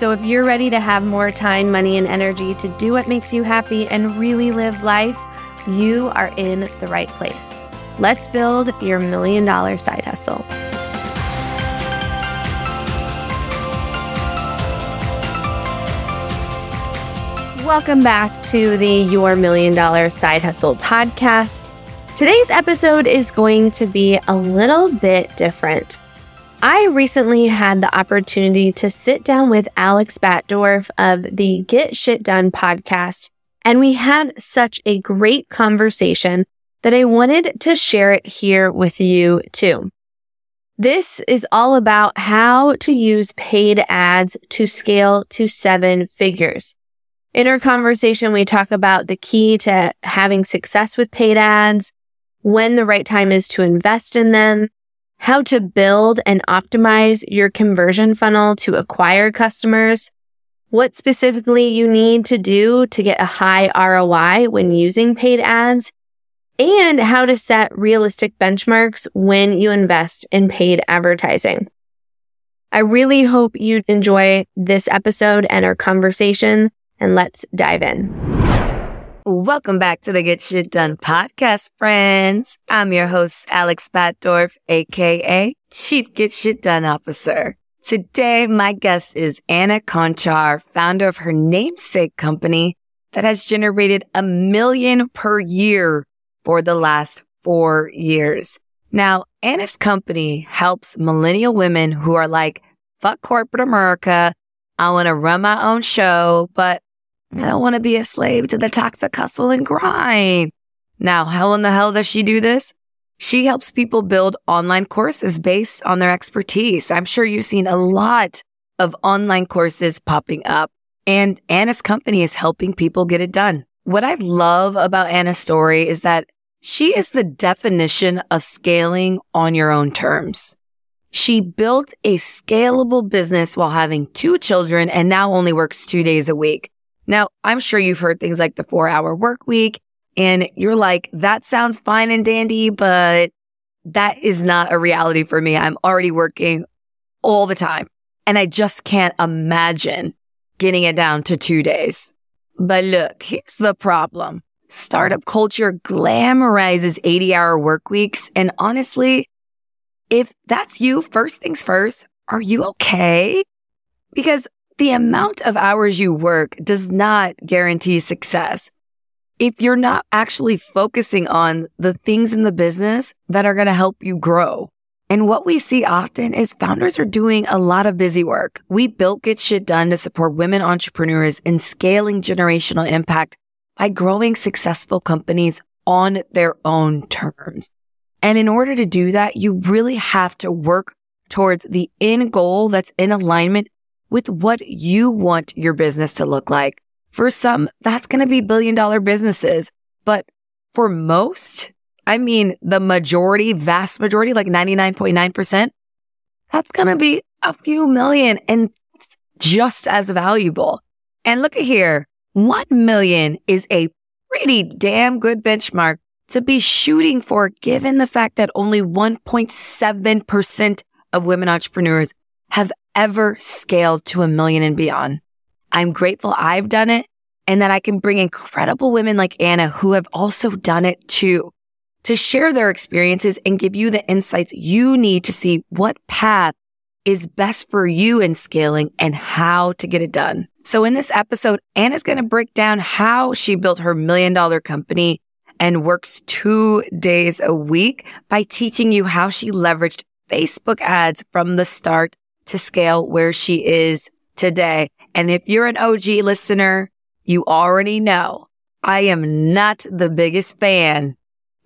So, if you're ready to have more time, money, and energy to do what makes you happy and really live life, you are in the right place. Let's build your million dollar side hustle. Welcome back to the Your Million Dollar Side Hustle podcast. Today's episode is going to be a little bit different. I recently had the opportunity to sit down with Alex Batdorf of the Get Shit Done podcast, and we had such a great conversation that I wanted to share it here with you too. This is all about how to use paid ads to scale to seven figures. In our conversation, we talk about the key to having success with paid ads, when the right time is to invest in them, how to build and optimize your conversion funnel to acquire customers, what specifically you need to do to get a high ROI when using paid ads, and how to set realistic benchmarks when you invest in paid advertising. I really hope you enjoy this episode and our conversation and let's dive in. Welcome back to the Get Shit Done podcast, friends. I'm your host, Alex Batdorf, aka Chief Get Shit Done Officer. Today, my guest is Anna Conchar, founder of her namesake company that has generated a million per year for the last four years. Now, Anna's company helps millennial women who are like, fuck corporate America. I want to run my own show, but I don't want to be a slave to the toxic hustle and grind. Now, how in the hell does she do this? She helps people build online courses based on their expertise. I'm sure you've seen a lot of online courses popping up and Anna's company is helping people get it done. What I love about Anna's story is that she is the definition of scaling on your own terms. She built a scalable business while having two children and now only works two days a week. Now, I'm sure you've heard things like the four hour work week and you're like, that sounds fine and dandy, but that is not a reality for me. I'm already working all the time and I just can't imagine getting it down to two days. But look, here's the problem. Startup culture glamorizes 80 hour work weeks. And honestly, if that's you, first things first, are you okay? Because the amount of hours you work does not guarantee success. If you're not actually focusing on the things in the business that are going to help you grow. And what we see often is founders are doing a lot of busy work. We built Get Shit Done to support women entrepreneurs in scaling generational impact by growing successful companies on their own terms. And in order to do that, you really have to work towards the end goal that's in alignment with what you want your business to look like. For some, that's going to be billion dollar businesses. But for most, I mean, the majority, vast majority, like 99.9%, that's going to be a few million and just as valuable. And look at here. 1 million is a pretty damn good benchmark to be shooting for given the fact that only 1.7% of women entrepreneurs have ever scaled to a million and beyond. I'm grateful I've done it and that I can bring incredible women like Anna who have also done it too to share their experiences and give you the insights you need to see what path is best for you in scaling and how to get it done. So in this episode, Anna's going to break down how she built her million dollar company and works two days a week by teaching you how she leveraged Facebook ads from the start to scale where she is today. And if you're an OG listener, you already know I am not the biggest fan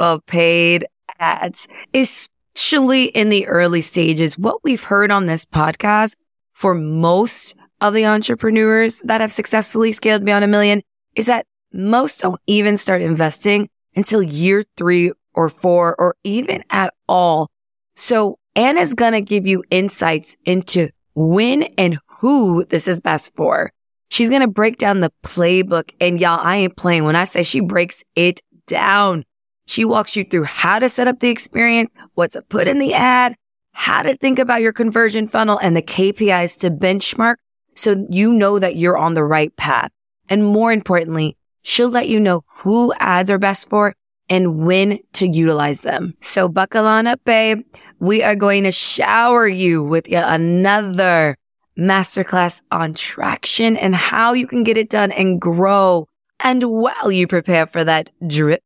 of paid ads, especially in the early stages. What we've heard on this podcast for most of the entrepreneurs that have successfully scaled beyond a million is that most don't even start investing until year three or four or even at all. So Anna's going to give you insights into when and who this is best for. She's going to break down the playbook. And y'all, I ain't playing when I say she breaks it down. She walks you through how to set up the experience, what to put in the ad, how to think about your conversion funnel and the KPIs to benchmark so you know that you're on the right path. And more importantly, she'll let you know who ads are best for and when to utilize them. So buckle on up, babe. We are going to shower you with yet another masterclass on traction and how you can get it done and grow. And while you prepare for that drip,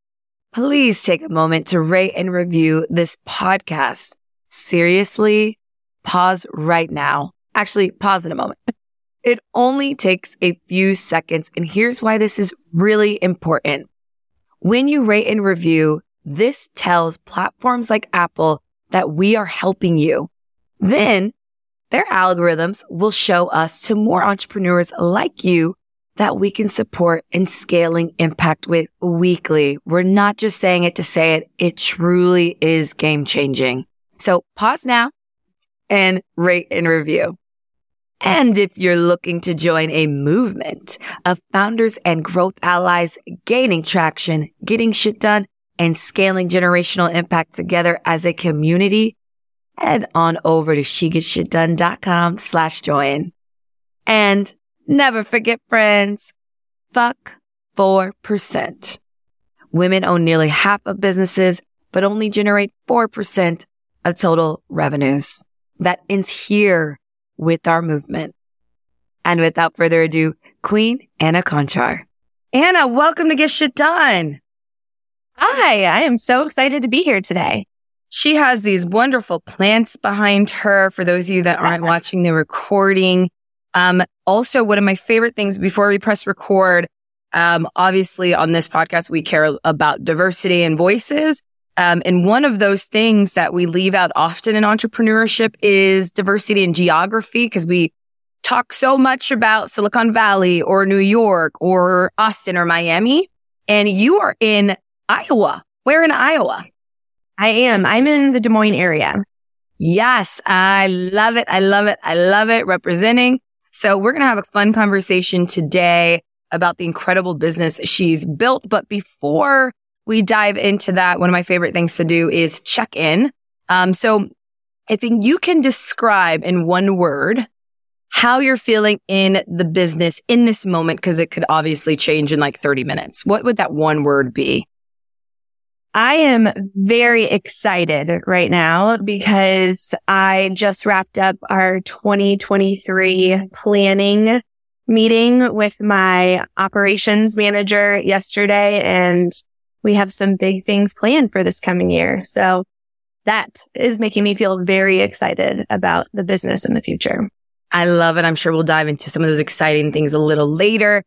please take a moment to rate and review this podcast. Seriously, pause right now. Actually, pause in a moment. It only takes a few seconds. And here's why this is really important. When you rate and review, this tells platforms like Apple that we are helping you. Then their algorithms will show us to more entrepreneurs like you that we can support and scaling impact with weekly. We're not just saying it to say it. It truly is game changing. So pause now and rate and review. And if you're looking to join a movement of founders and growth allies gaining traction, getting shit done, and scaling generational impact together as a community, head on over to shegetshitdone.com slash join. And never forget, friends, fuck 4%. Women own nearly half of businesses, but only generate 4% of total revenues. That ends here with our movement. And without further ado, Queen Anna Conchar. Anna, welcome to Get Shit Done. Hi, I am so excited to be here today. She has these wonderful plants behind her for those of you that aren't watching the recording. Um, also, one of my favorite things before we press record, um, obviously on this podcast, we care about diversity and voices. Um, and one of those things that we leave out often in entrepreneurship is diversity in geography because we talk so much about Silicon Valley or New York or Austin or Miami. And you are in Iowa. Where in Iowa? I am. I'm in the Des Moines area. Yes, I love it. I love it. I love it. Representing. So we're going to have a fun conversation today about the incredible business she's built. But before we dive into that, one of my favorite things to do is check in. Um, so if you can describe in one word how you're feeling in the business in this moment, because it could obviously change in like 30 minutes, what would that one word be? I am very excited right now because I just wrapped up our 2023 planning meeting with my operations manager yesterday and we have some big things planned for this coming year. So that is making me feel very excited about the business in the future. I love it. I'm sure we'll dive into some of those exciting things a little later.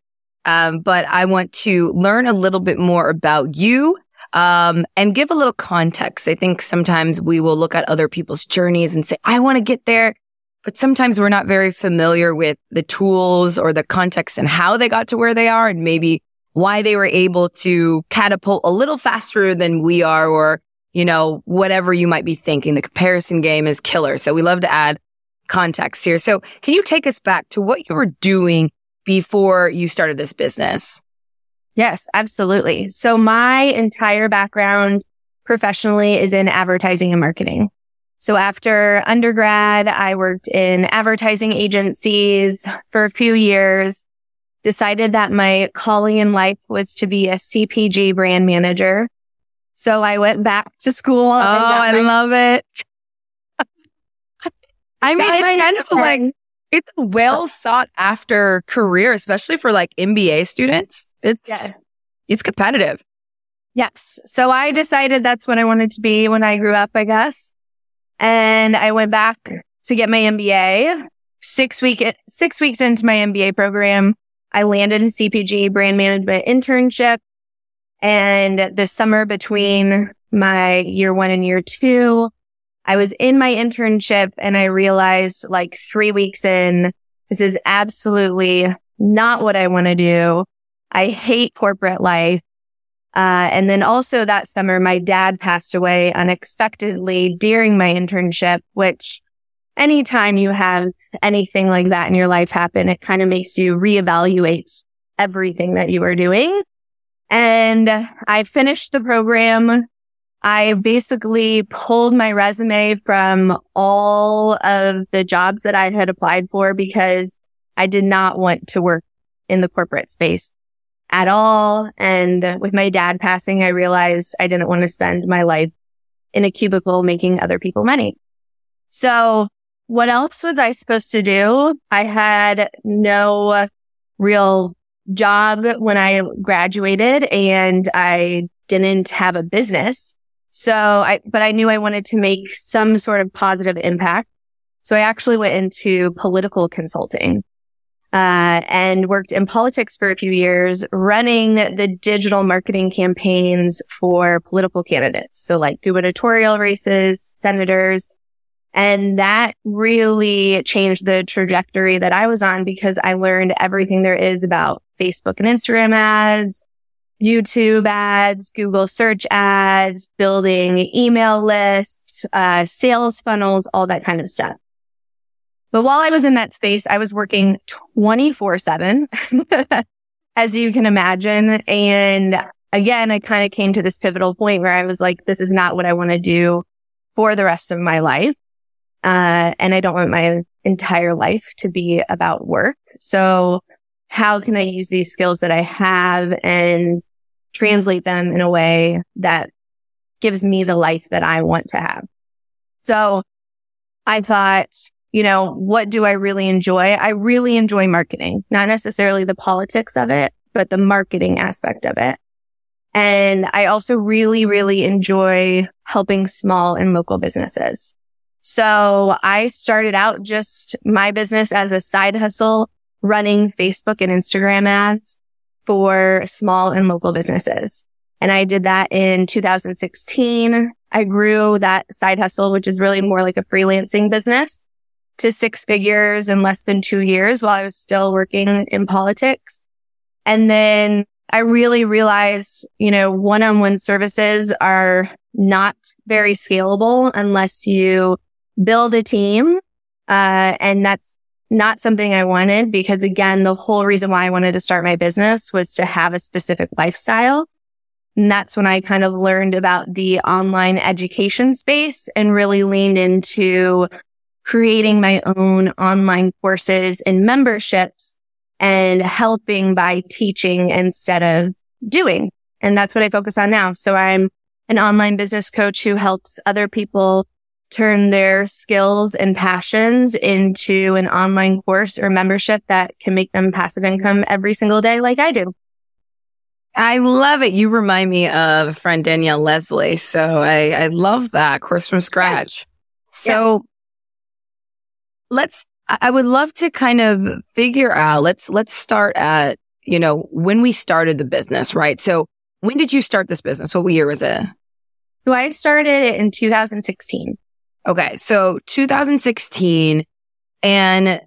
Um, but I want to learn a little bit more about you um, and give a little context. I think sometimes we will look at other people's journeys and say, I want to get there. But sometimes we're not very familiar with the tools or the context and how they got to where they are. And maybe why they were able to catapult a little faster than we are or, you know, whatever you might be thinking. The comparison game is killer. So we love to add context here. So can you take us back to what you were doing before you started this business? Yes, absolutely. So my entire background professionally is in advertising and marketing. So after undergrad, I worked in advertising agencies for a few years decided that my calling in life was to be a CPG brand manager. So I went back to school. Oh, I my- love it. I mean, it's kind of like, it's a well sought after career, especially for like MBA students. It's, yeah. it's competitive. Yes. So I decided that's what I wanted to be when I grew up, I guess. And I went back to get my MBA. Six week, six weeks into my MBA program, I landed a CPG brand management internship. And the summer between my year one and year two, I was in my internship and I realized like three weeks in This is absolutely not what I want to do. I hate corporate life. Uh, and then also that summer, my dad passed away unexpectedly during my internship, which anytime you have anything like that in your life happen, it kind of makes you reevaluate everything that you are doing. And I finished the program. I basically pulled my resume from all of the jobs that I had applied for because I did not want to work in the corporate space at all. And with my dad passing, I realized I didn't want to spend my life in a cubicle making other people money. So what else was I supposed to do? I had no real job when I graduated and I didn't have a business. So I, but I knew I wanted to make some sort of positive impact. So I actually went into political consulting uh, and worked in politics for a few years, running the digital marketing campaigns for political candidates. So like gubernatorial races, senators. And that really changed the trajectory that I was on because I learned everything there is about Facebook and Instagram ads, YouTube ads, Google search ads, building email lists, uh, sales funnels, all that kind of stuff. But while I was in that space, I was working 24 seven, as you can imagine. And again, I kind of came to this pivotal point where I was like, this is not what I want to do for the rest of my life. Uh, and I don't want my entire life to be about work. So how can I use these skills that I have and translate them in a way that gives me the life that I want to have? So I thought, you know, what do I really enjoy? I really enjoy marketing, not necessarily the politics of it, but the marketing aspect of it. And I also really, really enjoy helping small and local businesses. So I started out just my business as a side hustle, running Facebook and Instagram ads for small and local businesses. And I did that in 2016. I grew that side hustle, which is really more like a freelancing business to six figures in less than two years while I was still working in politics. And then I really realized, you know, one-on-one services are not very scalable unless you build a team. Uh, and that's not something I wanted because again, the whole reason why I wanted to start my business was to have a specific lifestyle. And that's when I kind of learned about the online education space and really leaned into creating my own online courses and memberships and helping by teaching instead of doing. And that's what I focus on now. So I'm an online business coach who helps other people turn their skills and passions into an online course or membership that can make them passive income every single day like I do. I love it. You remind me of a friend Danielle Leslie. So I, I love that course from scratch. Yeah. So let's, I would love to kind of figure out, let's, let's start at, you know, when we started the business, right? So when did you start this business? What year was it? So I started it in 2016. Okay. So 2016 and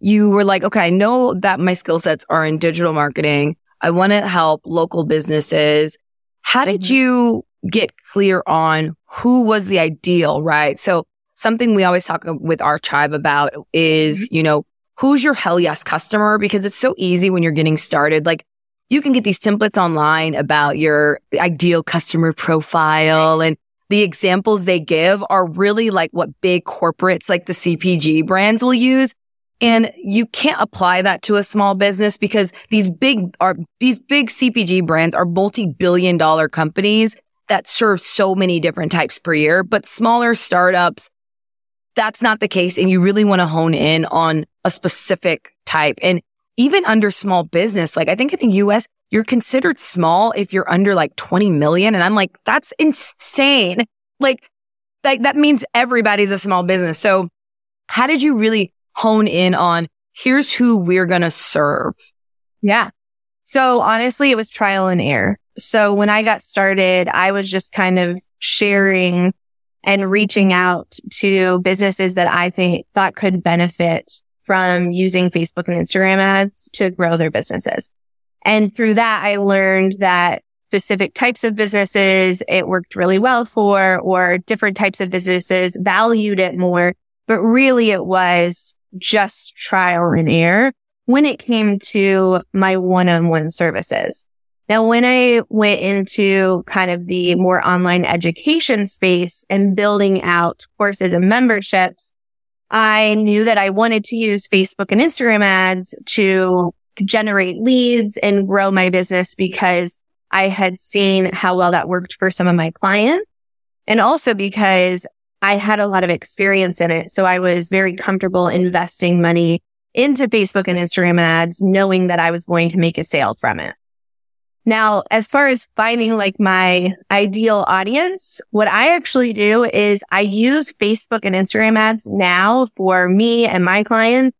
you were like, okay, I know that my skill sets are in digital marketing. I want to help local businesses. How did mm-hmm. you get clear on who was the ideal, right? So something we always talk with our tribe about is, mm-hmm. you know, who's your hell yes customer? Because it's so easy when you're getting started. Like you can get these templates online about your ideal customer profile and the examples they give are really like what big corporates like the CPG brands will use. And you can't apply that to a small business because these big are, these big CPG brands are multi-billion dollar companies that serve so many different types per year, but smaller startups that's not the case. And you really want to hone in on a specific type. And even under small business, like I think in the US, you're considered small if you're under like 20 million. And I'm like, that's insane. Like, like that means everybody's a small business. So how did you really hone in on here's who we're going to serve? Yeah. So honestly, it was trial and error. So when I got started, I was just kind of sharing and reaching out to businesses that I think thought could benefit from using Facebook and Instagram ads to grow their businesses. And through that, I learned that specific types of businesses it worked really well for, or different types of businesses valued it more. But really it was just trial and error when it came to my one-on-one services. Now, when I went into kind of the more online education space and building out courses and memberships, I knew that I wanted to use Facebook and Instagram ads to generate leads and grow my business because I had seen how well that worked for some of my clients. And also because I had a lot of experience in it. So I was very comfortable investing money into Facebook and Instagram ads, knowing that I was going to make a sale from it. Now, as far as finding like my ideal audience, what I actually do is I use Facebook and Instagram ads now for me and my clients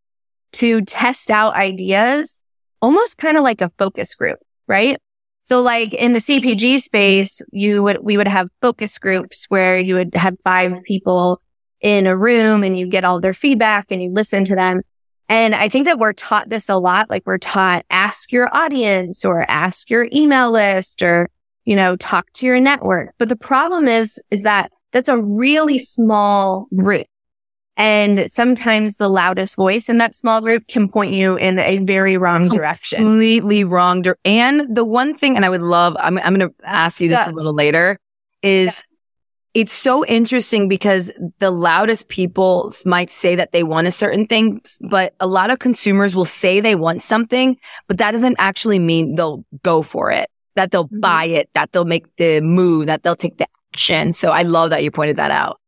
to test out ideas, almost kind of like a focus group, right? So like in the CPG space, you would, we would have focus groups where you would have five people in a room and you get all their feedback and you listen to them. And I think that we're taught this a lot. Like we're taught ask your audience or ask your email list or, you know, talk to your network. But the problem is, is that that's a really small group. And sometimes the loudest voice in that small group can point you in a very wrong direction. Completely wrong. Di- and the one thing, and I would love, I'm, I'm going to ask you this yeah. a little later, is yeah. it's so interesting because the loudest people might say that they want a certain thing, but a lot of consumers will say they want something, but that doesn't actually mean they'll go for it, that they'll mm-hmm. buy it, that they'll make the move, that they'll take the action. So I love that you pointed that out.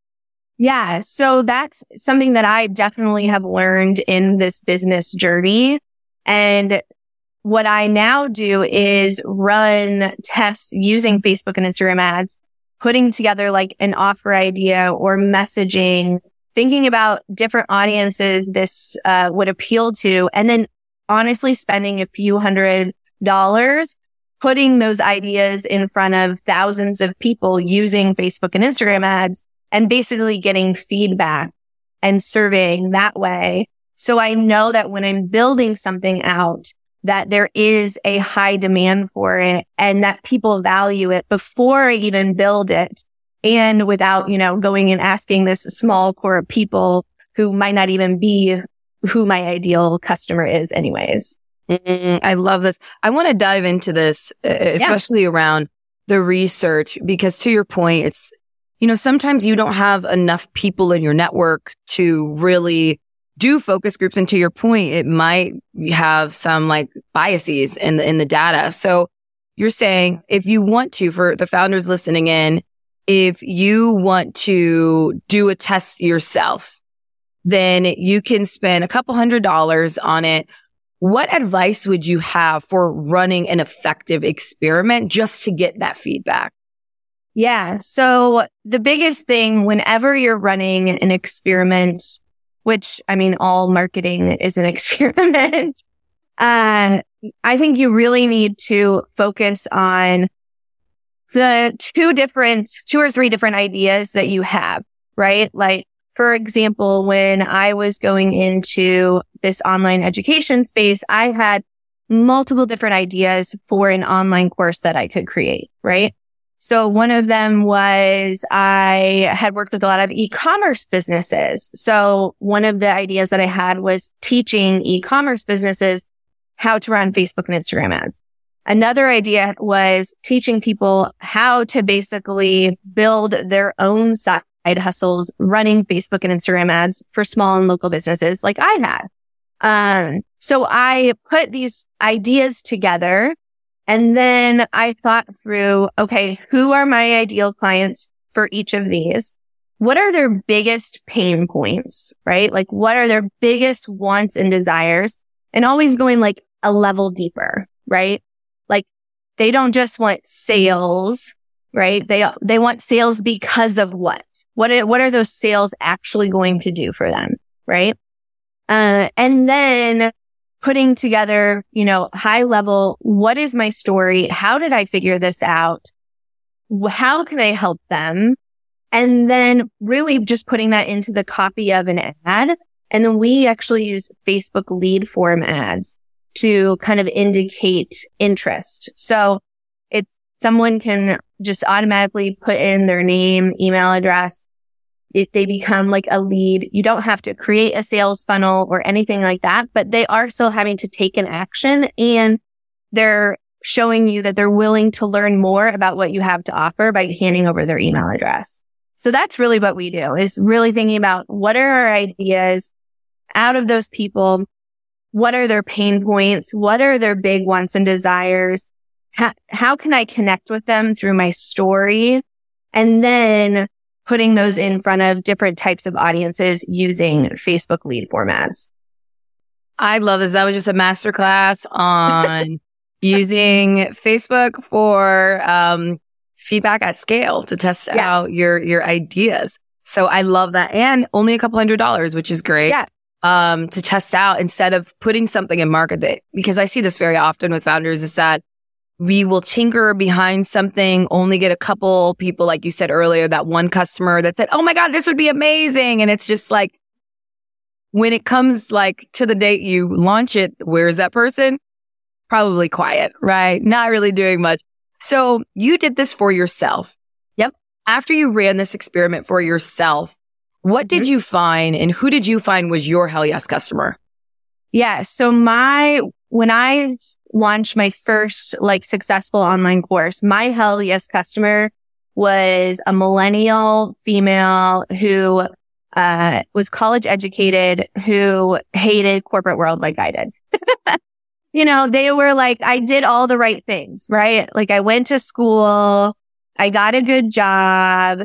Yeah. So that's something that I definitely have learned in this business journey. And what I now do is run tests using Facebook and Instagram ads, putting together like an offer idea or messaging, thinking about different audiences this uh, would appeal to, and then honestly spending a few hundred dollars putting those ideas in front of thousands of people using Facebook and Instagram ads and basically getting feedback and surveying that way. So I know that when I'm building something out, that there is a high demand for it and that people value it before I even build it. And without, you know, going and asking this small core of people who might not even be who my ideal customer is anyways. Mm, I love this. I want to dive into this, especially yeah. around the research, because to your point, it's you know, sometimes you don't have enough people in your network to really do focus groups. And to your point, it might have some like biases in the, in the data. So you're saying if you want to, for the founders listening in, if you want to do a test yourself, then you can spend a couple hundred dollars on it. What advice would you have for running an effective experiment just to get that feedback? Yeah. So the biggest thing whenever you're running an experiment, which I mean, all marketing is an experiment. uh, I think you really need to focus on the two different, two or three different ideas that you have, right? Like, for example, when I was going into this online education space, I had multiple different ideas for an online course that I could create, right? So one of them was I had worked with a lot of e-commerce businesses. So one of the ideas that I had was teaching e-commerce businesses how to run Facebook and Instagram ads. Another idea was teaching people how to basically build their own side hustles running Facebook and Instagram ads for small and local businesses like I had. Um, so I put these ideas together and then I thought through, okay, who are my ideal clients for each of these? What are their biggest pain points, right? Like what are their biggest wants and desires? And always going like a level deeper, right? Like they don't just want sales, right? They, they want sales because of what? What what are those sales actually going to do for them? Right. Uh, and then putting together, you know, high level, what is my story? How did I figure this out? How can I help them? And then really just putting that into the copy of an ad And then we actually use Facebook lead form ads to kind of indicate interest. So it's someone can just automatically put in their name, email address. If they become like a lead, you don't have to create a sales funnel or anything like that, but they are still having to take an action and they're showing you that they're willing to learn more about what you have to offer by handing over their email address. So that's really what we do is really thinking about what are our ideas out of those people? What are their pain points? What are their big wants and desires? How, how can I connect with them through my story? And then putting those in front of different types of audiences using Facebook lead form ads. I love this. That was just a masterclass on using Facebook for um, feedback at scale to test yeah. out your your ideas. So I love that, and only a couple hundred dollars, which is great. Yeah. Um, to test out instead of putting something in market that because I see this very often with founders is that we will tinker behind something, only get a couple people, like you said earlier, that one customer that said, Oh my God, this would be amazing. And it's just like, when it comes like to the date you launch it, where's that person? probably quiet, right? Not really doing much. So you did this for yourself. Yep. After you ran this experiment for yourself, what mm-hmm. did you find and who did you find was your hell yes customer? Yeah. So my, when I launched my first like successful online course, my hell yes customer was a millennial female who uh, was college educated who hated corporate world like I did. you know, they were like, I did all the right things, right? Like I went to school, I got a good job,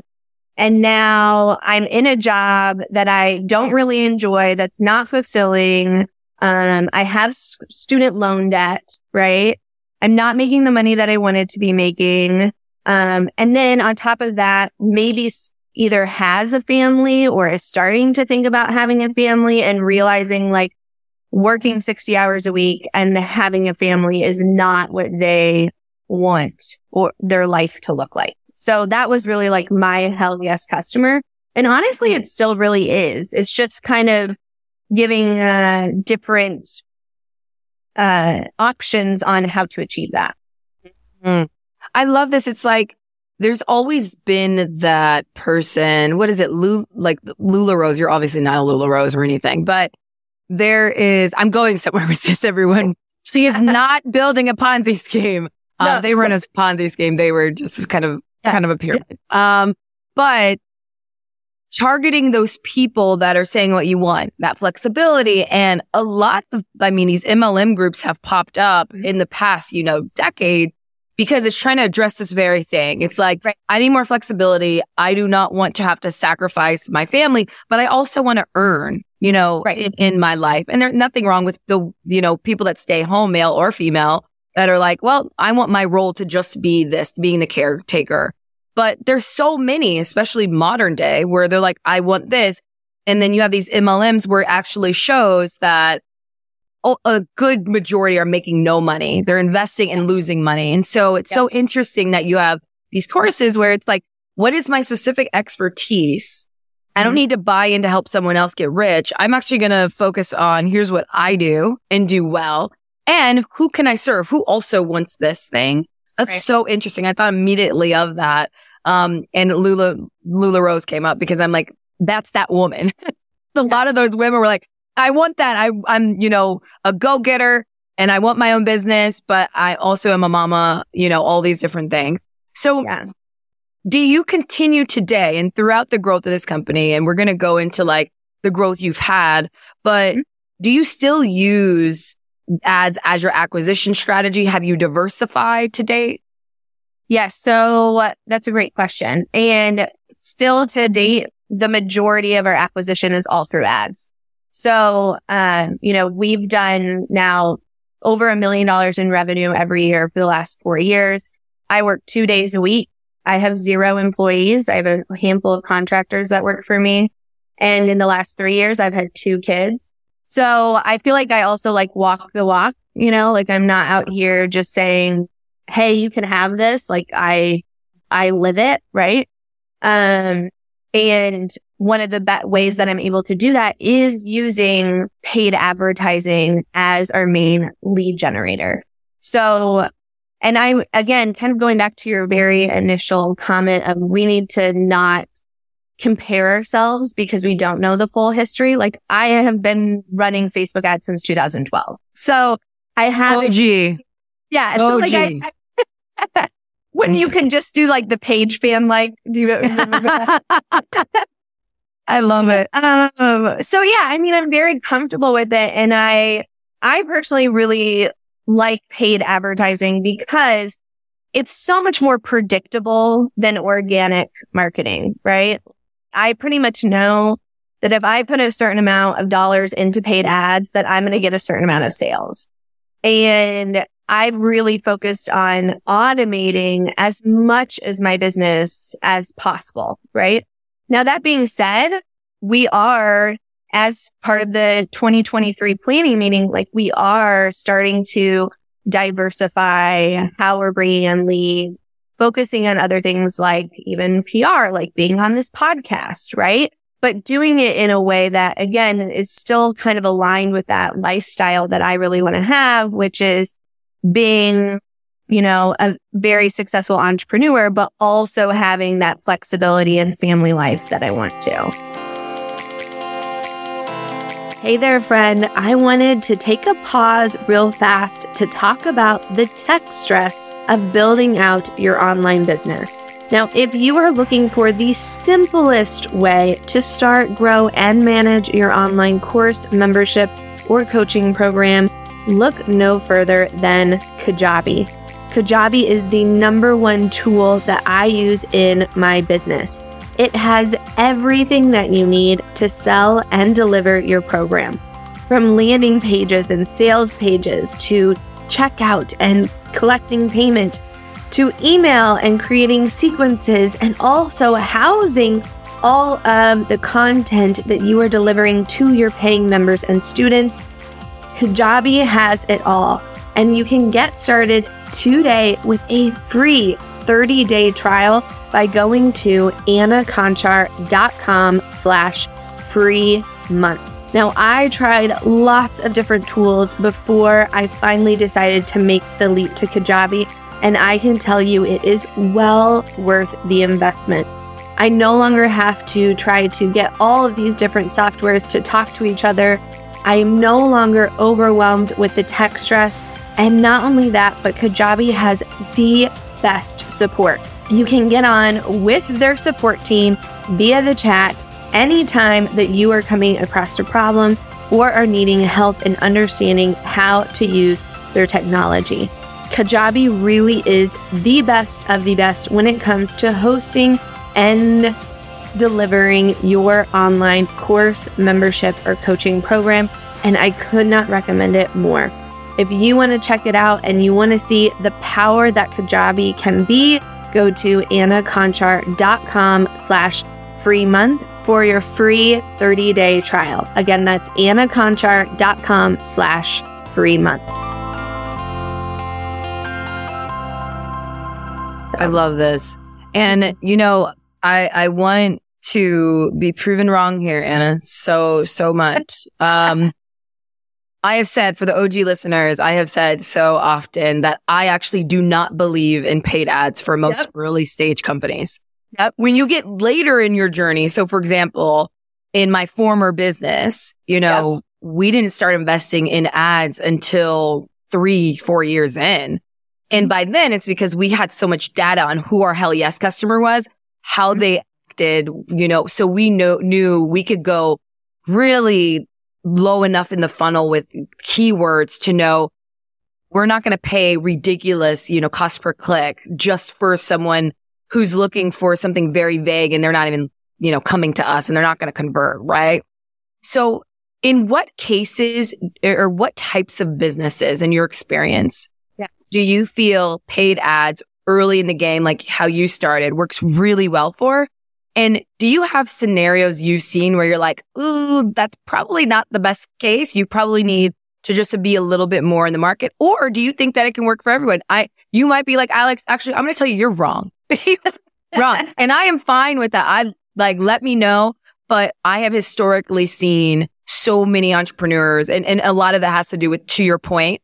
and now I'm in a job that I don't really enjoy, that's not fulfilling. Um, I have student loan debt, right? I'm not making the money that I wanted to be making. Um, and then on top of that, maybe either has a family or is starting to think about having a family and realizing like, working 60 hours a week and having a family is not what they want or their life to look like. So that was really like my hell yes customer. And honestly, it still really is. It's just kind of giving uh, different uh, options on how to achieve that. Mm. I love this. It's like there's always been that person. What is it? Lu- like LuLaRoe. You're obviously not a LuLaRoe or anything, but there is, I'm going somewhere with this, everyone. She is not building a Ponzi scheme. Uh, no. They weren't a Ponzi scheme. They were just kind of, yeah. kind of a pyramid. Um, but targeting those people that are saying what you want, that flexibility. And a lot of, I mean, these MLM groups have popped up mm-hmm. in the past, you know, decade because it's trying to address this very thing. It's like, right. I need more flexibility. I do not want to have to sacrifice my family, but I also want to earn you know, right. in, in my life. And there's nothing wrong with the, you know, people that stay home, male or female, that are like, well, I want my role to just be this, being the caretaker. But there's so many, especially modern day, where they're like, I want this. And then you have these MLMs where it actually shows that a good majority are making no money. They're investing and losing money. And so it's so interesting that you have these courses where it's like, what is my specific expertise? I don't mm-hmm. need to buy in to help someone else get rich. I'm actually going to focus on here's what I do and do well. And who can I serve? Who also wants this thing? That's right. so interesting. I thought immediately of that. Um, and Lula, LuLaRoe came up because I'm like, that's that woman. a lot of those women were like, I want that. I, I'm, you know, a go getter and I want my own business, but I also am a mama, you know, all these different things. So. Do you continue today and throughout the growth of this company? And we're going to go into like the growth you've had, but mm-hmm. do you still use ads as your acquisition strategy? Have you diversified to date? Yes. so that's a great question. And still to date, the majority of our acquisition is all through ads. So, um, you know, we've done now over a million dollars in revenue every year for the last four years. I work two days a week. I have zero employees. I have a handful of contractors that work for me. And in the last three years, I've had two kids. So I feel like I also like walk the walk, you know, like I'm not out here just saying, Hey, you can have this. Like I, I live it. Right. Um, and one of the be- ways that I'm able to do that is using paid advertising as our main lead generator. So, and I, again, kind of going back to your very initial comment of we need to not compare ourselves because we don't know the full history. Like I have been running Facebook ads since 2012. So I have. OG. Yeah. So like I, I when you can just do like the page fan, like, do you remember that? I love it. Um, so yeah, I mean, I'm very comfortable with it. And I, I personally really like paid advertising because it's so much more predictable than organic marketing, right? I pretty much know that if I put a certain amount of dollars into paid ads, that I'm going to get a certain amount of sales. And I've really focused on automating as much as my business as possible, right? Now, that being said, we are as part of the 2023 planning meeting, like we are starting to diversify how we're bringing in leads, focusing on other things like even PR, like being on this podcast, right? But doing it in a way that again is still kind of aligned with that lifestyle that I really want to have, which is being, you know, a very successful entrepreneur, but also having that flexibility and family life that I want to. Hey there, friend. I wanted to take a pause real fast to talk about the tech stress of building out your online business. Now, if you are looking for the simplest way to start, grow, and manage your online course, membership, or coaching program, look no further than Kajabi. Kajabi is the number one tool that I use in my business. It has everything that you need to sell and deliver your program. From landing pages and sales pages to checkout and collecting payment to email and creating sequences and also housing all of the content that you are delivering to your paying members and students. Kajabi has it all. And you can get started today with a free 30 day trial by going to annaconchar.com slash free month. Now, I tried lots of different tools before I finally decided to make the leap to Kajabi, and I can tell you it is well worth the investment. I no longer have to try to get all of these different softwares to talk to each other. I am no longer overwhelmed with the tech stress. And not only that, but Kajabi has the best support. You can get on with their support team via the chat anytime that you are coming across a problem or are needing help in understanding how to use their technology. Kajabi really is the best of the best when it comes to hosting and delivering your online course, membership, or coaching program. And I could not recommend it more. If you want to check it out and you want to see the power that Kajabi can be, go to annaconchar.com slash free month for your free 30-day trial. Again, that's annaconchar.com slash free month. So. I love this. And, you know, I, I want to be proven wrong here, Anna, so, so much. Um, I have said for the OG listeners, I have said so often that I actually do not believe in paid ads for most yep. early stage companies. Yep. When you get later in your journey, so for example, in my former business, you know, yep. we didn't start investing in ads until three, four years in. And by then it's because we had so much data on who our hell yes customer was, how mm-hmm. they acted, you know, so we know, knew we could go really low enough in the funnel with keywords to know we're not going to pay ridiculous, you know, cost per click just for someone who's looking for something very vague and they're not even, you know, coming to us and they're not going to convert, right? So in what cases er, or what types of businesses in your experience yeah. do you feel paid ads early in the game, like how you started works really well for? And do you have scenarios you've seen where you're like, ooh, that's probably not the best case. You probably need to just be a little bit more in the market. Or do you think that it can work for everyone? I, you might be like, Alex, actually, I'm going to tell you, you're wrong. wrong. And I am fine with that. I like, let me know. but I have historically seen so many entrepreneurs and, and a lot of that has to do with, to your point,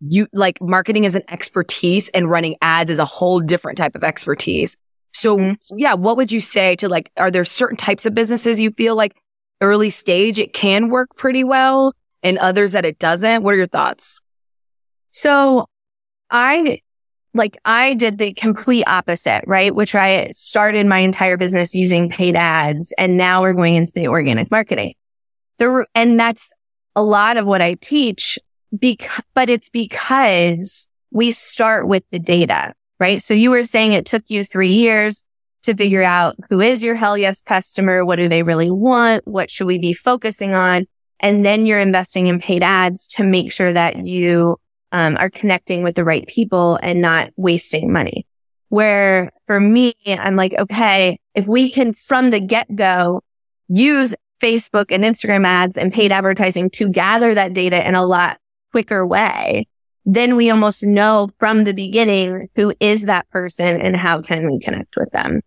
you like marketing is an expertise and running ads is a whole different type of expertise. So mm-hmm. yeah, what would you say to like, are there certain types of businesses you feel like early stage, it can work pretty well and others that it doesn't? What are your thoughts? So I like I did the complete opposite, right? Which I started my entire business using paid ads and now we're going into the organic marketing. The, and that's a lot of what I teach, bec- but it's because we start with the data, right? So you were saying it took you three years to figure out who is your hell yes customer? What do they really want? What should we be focusing on? And then you're investing in paid ads to make sure that you um, are connecting with the right people and not wasting money. Where for me, I'm like, okay, if we can from the get go use Facebook and Instagram ads and paid advertising to gather that data in a lot quicker way, then we almost know from the beginning who is that person and how can we connect with them.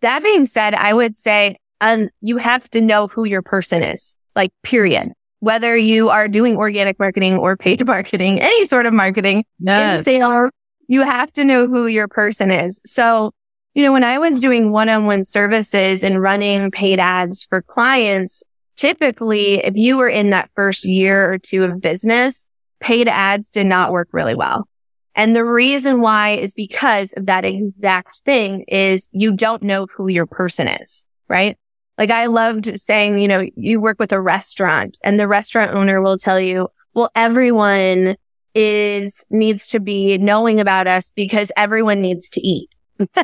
That being said, I would say um, you have to know who your person is, like period. Whether you are doing organic marketing or paid marketing, any sort of marketing, yes. they are, you have to know who your person is. So, you know, when I was doing one-on-one services and running paid ads for clients, typically if you were in that first year or two of business, paid ads did not work really well. And the reason why is because of that exact thing is you don't know who your person is, right? Like I loved saying, you know, you work with a restaurant and the restaurant owner will tell you, well, everyone is needs to be knowing about us because everyone needs to eat.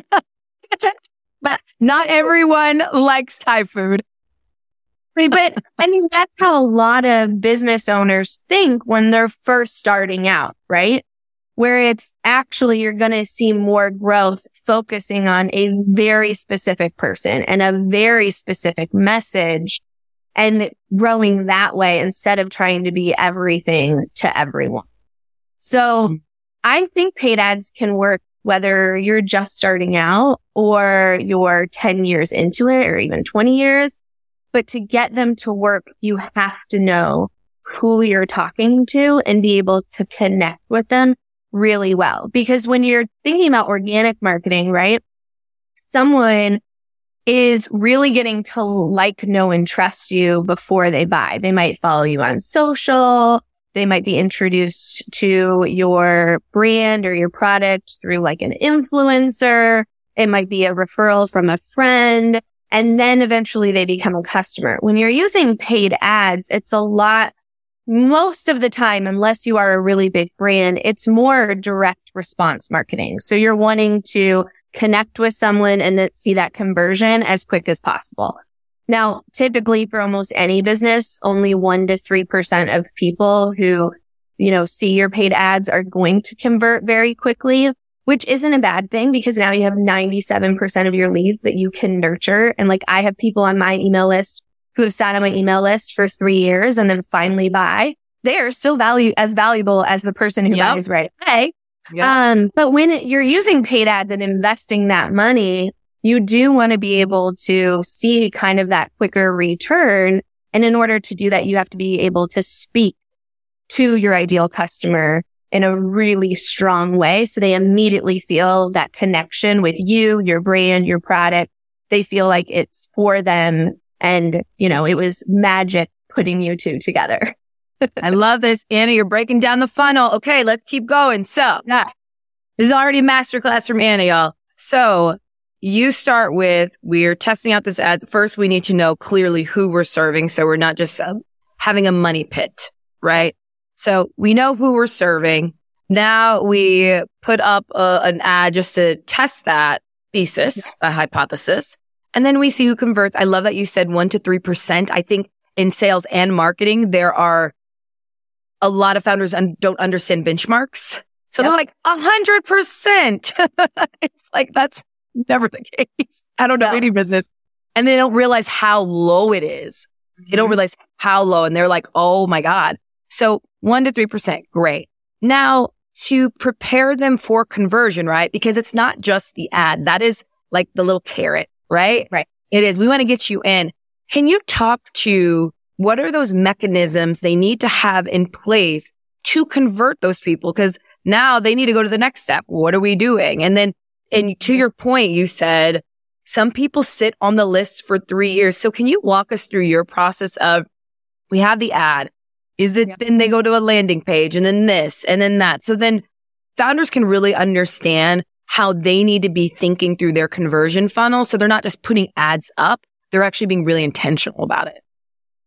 but not everyone likes Thai food. But I mean, that's how a lot of business owners think when they're first starting out, right? where it's actually you're going to see more growth focusing on a very specific person and a very specific message and growing that way instead of trying to be everything to everyone. So mm-hmm. I think paid ads can work whether you're just starting out or you're 10 years into it or even 20 years. But to get them to work, you have to know who you're talking to and be able to connect with them really well. Because when you're thinking about organic marketing, right? Someone is really getting to like, know, and trust you before they buy. They might follow you on social. They might be introduced to your brand or your product through like an influencer. It might be a referral from a friend. And then eventually they become a customer. When you're using paid ads, it's a lot most of the time, unless you are a really big brand, it's more direct response marketing. So you're wanting to connect with someone and then see that conversion as quick as possible. Now, typically for almost any business, only one to 3% of people who, you know, see your paid ads are going to convert very quickly, which isn't a bad thing because now you have 97% of your leads that you can nurture. And like I have people on my email list who have sat on my email list for three years and then finally buy, they are still value as valuable as the person who yep. buys right away. Yep. Um, but when it, you're using paid ads and investing that money, you do want to be able to see kind of that quicker return. And in order to do that, you have to be able to speak to your ideal customer in a really strong way. So they immediately feel that connection with you, your brand, your product. They feel like it's for them and, you know, it was magic putting you two together. I love this. Anna, you're breaking down the funnel. Okay, let's keep going. So, yeah. this is already a masterclass from Anna, y'all. So, you start with we're testing out this ad. First, we need to know clearly who we're serving. So, we're not just uh, having a money pit, right? So, we know who we're serving. Now, we put up a, an ad just to test that thesis, a hypothesis. And then we see who converts. I love that you said one to 3%. I think in sales and marketing, there are a lot of founders un- don't understand benchmarks. So yep. they're like a hundred percent. It's like, that's never the case. I don't know no. any business. And they don't realize how low it is. Mm-hmm. They don't mm-hmm. realize how low. And they're like, Oh my God. So one to 3%. Great. Now to prepare them for conversion, right? Because it's not just the ad. That is like the little carrot right? Right. It is. We want to get you in. can you talk to what are those mechanisms they need to have in place to convert those people? Because now they need to go to the next step. What are we doing? And then, and to mm-hmm. your point, you said some people sit on the list for three years. So can you walk us through your process of we have the ad. Is it then they go to a landing page and then this and then that. So then founders can really understand how they need to be thinking through their conversion funnel. So they're not just putting ads up. They're actually being really intentional about it.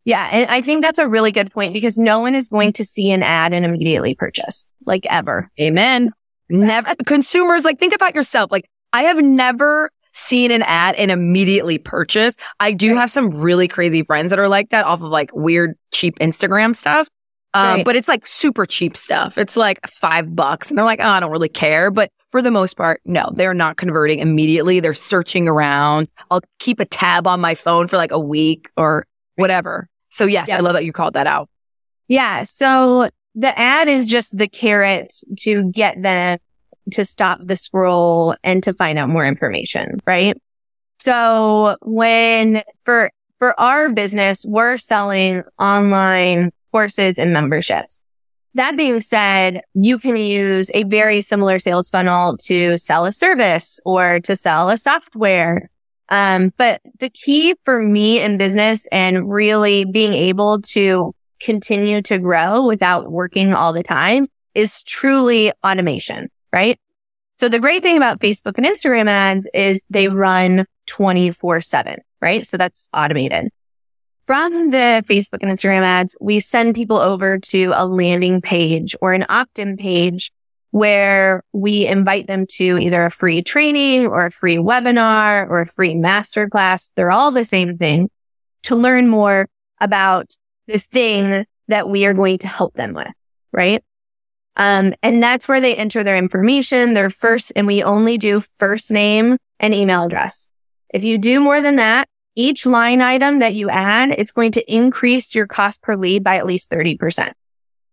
Yeah. And I think that's a really good point because no one is going to see an ad and immediately purchase like ever. Amen. Never consumers like think about yourself. Like I have never seen an ad and immediately purchase. I do right. have some really crazy friends that are like that off of like weird, cheap Instagram stuff. Um, right. but it's like super cheap stuff. It's like five bucks and they're like, oh, I don't really care. But for the most part, no, they're not converting immediately. They're searching around. I'll keep a tab on my phone for like a week or whatever. So yes, yes. I love that you called that out. Yeah. So the ad is just the carrot to get them to stop the scroll and to find out more information, right? So when for, for our business, we're selling online courses and memberships. That being said, you can use a very similar sales funnel to sell a service or to sell a software. Um, but the key for me in business and really being able to continue to grow without working all the time is truly automation right? So the great thing about Facebook and Instagram ads is they run 24 seven, right? So that's automated. From the Facebook and Instagram ads, we send people over to a landing page or an opt-in page where we invite them to either a free training or a free webinar or a free masterclass. They're all the same thing to learn more about the thing that we are going to help them with, right? Um, and that's where they enter their information, their first, and we only do first name and email address. If you do more than that, each line item that you add, it's going to increase your cost per lead by at least 30%.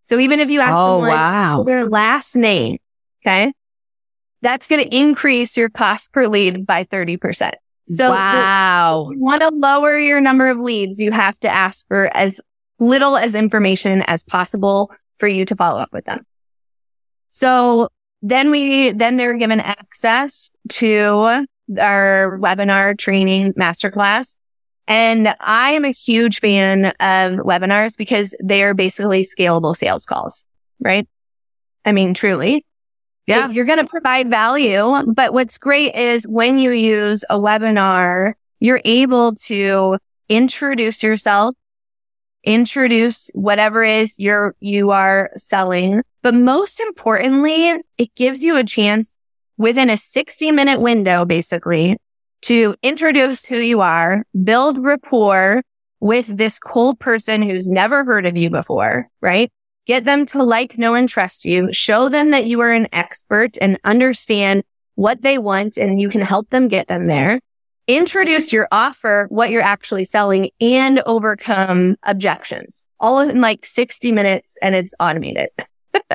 So even if you ask oh, someone wow. their last name, okay, that's going to increase your cost per lead by 30%. So wow. you want to lower your number of leads, you have to ask for as little as information as possible for you to follow up with them. So then we, then they're given access to our webinar training masterclass. And I am a huge fan of webinars because they are basically scalable sales calls, right? I mean, truly. Yeah. You're going to provide value. But what's great is when you use a webinar, you're able to introduce yourself, introduce whatever is you're, you are selling, but most importantly, it gives you a chance within a 60 minute window, basically to introduce who you are, build rapport with this cold person who's never heard of you before, right? Get them to like, know, and trust you. Show them that you are an expert and understand what they want and you can help them get them there. Introduce your offer, what you're actually selling and overcome objections all in like 60 minutes and it's automated.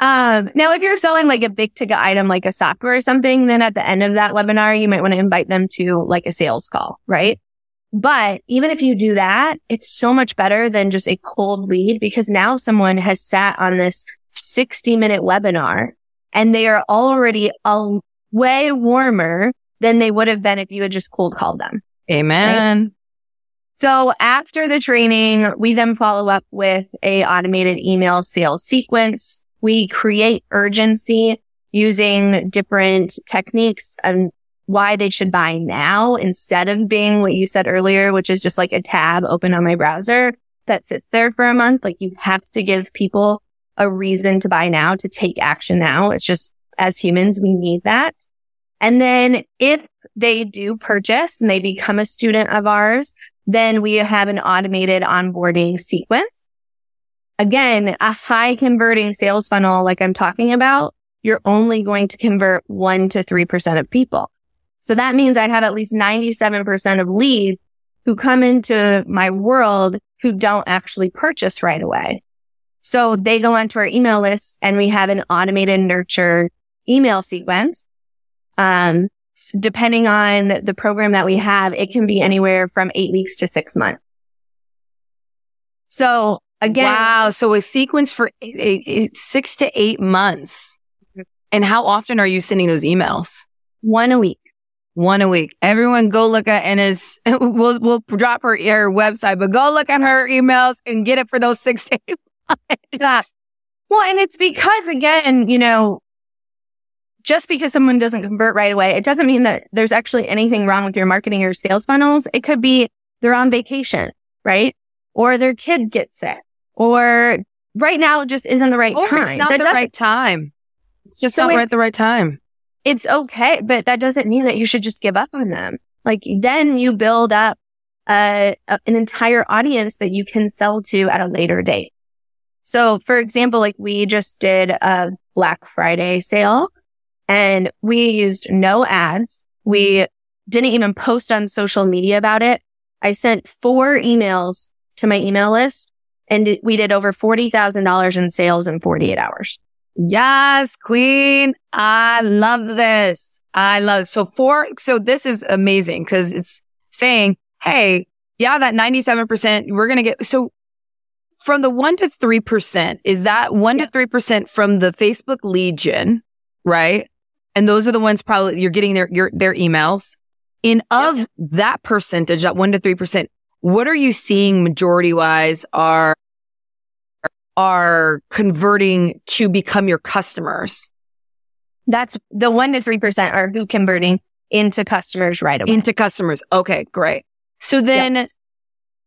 um, now, if you're selling like a big ticket item, like a software or something, then at the end of that webinar, you might want to invite them to like a sales call, right? But even if you do that, it's so much better than just a cold lead because now someone has sat on this 60 minute webinar and they are already a way warmer than they would have been if you had just cold called them. Amen. Right? So after the training, we then follow up with a automated email sales sequence. We create urgency using different techniques and why they should buy now instead of being what you said earlier, which is just like a tab open on my browser that sits there for a month. Like you have to give people a reason to buy now, to take action now. It's just as humans, we need that. And then if they do purchase and they become a student of ours, then we have an automated onboarding sequence. Again, a high converting sales funnel, like I'm talking about, you're only going to convert one to 3% of people. So that means I'd have at least 97% of leads who come into my world who don't actually purchase right away. So they go onto our email list and we have an automated nurture email sequence. Um, depending on the program that we have, it can be anywhere from eight weeks to six months. So again, wow. So a sequence for eight, eight, six to eight months. Mm-hmm. And how often are you sending those emails? One a week. One a week. Everyone go look at Anna's, we'll, we'll drop her, her website, but go look at her emails and get it for those six to eight months. Yeah. Well, and it's because again, you know, just because someone doesn't convert right away, it doesn't mean that there's actually anything wrong with your marketing or sales funnels. It could be they're on vacation, right? Or their kid gets sick or right now just isn't the right or time. It's not that the right time. It's just so not right at the right time. It's okay, but that doesn't mean that you should just give up on them. Like then you build up an entire audience that you can sell to at a later date. So for example, like we just did a Black Friday sale and we used no ads. We didn't even post on social media about it. I sent four emails to my email list and we did over $40,000 in sales in 48 hours. Yes, queen. I love this. I love it. So four, so this is amazing because it's saying, Hey, yeah, that 97%, we're going to get, so from the one to 3%, is that one to 3% from the Facebook lead gen, right? And those are the ones probably you're getting their, your, their emails. In of yep. that percentage, that one to 3%, what are you seeing majority wise are are converting to become your customers. That's the one to 3% are who converting into customers right away. Into customers. Okay, great. So then yep.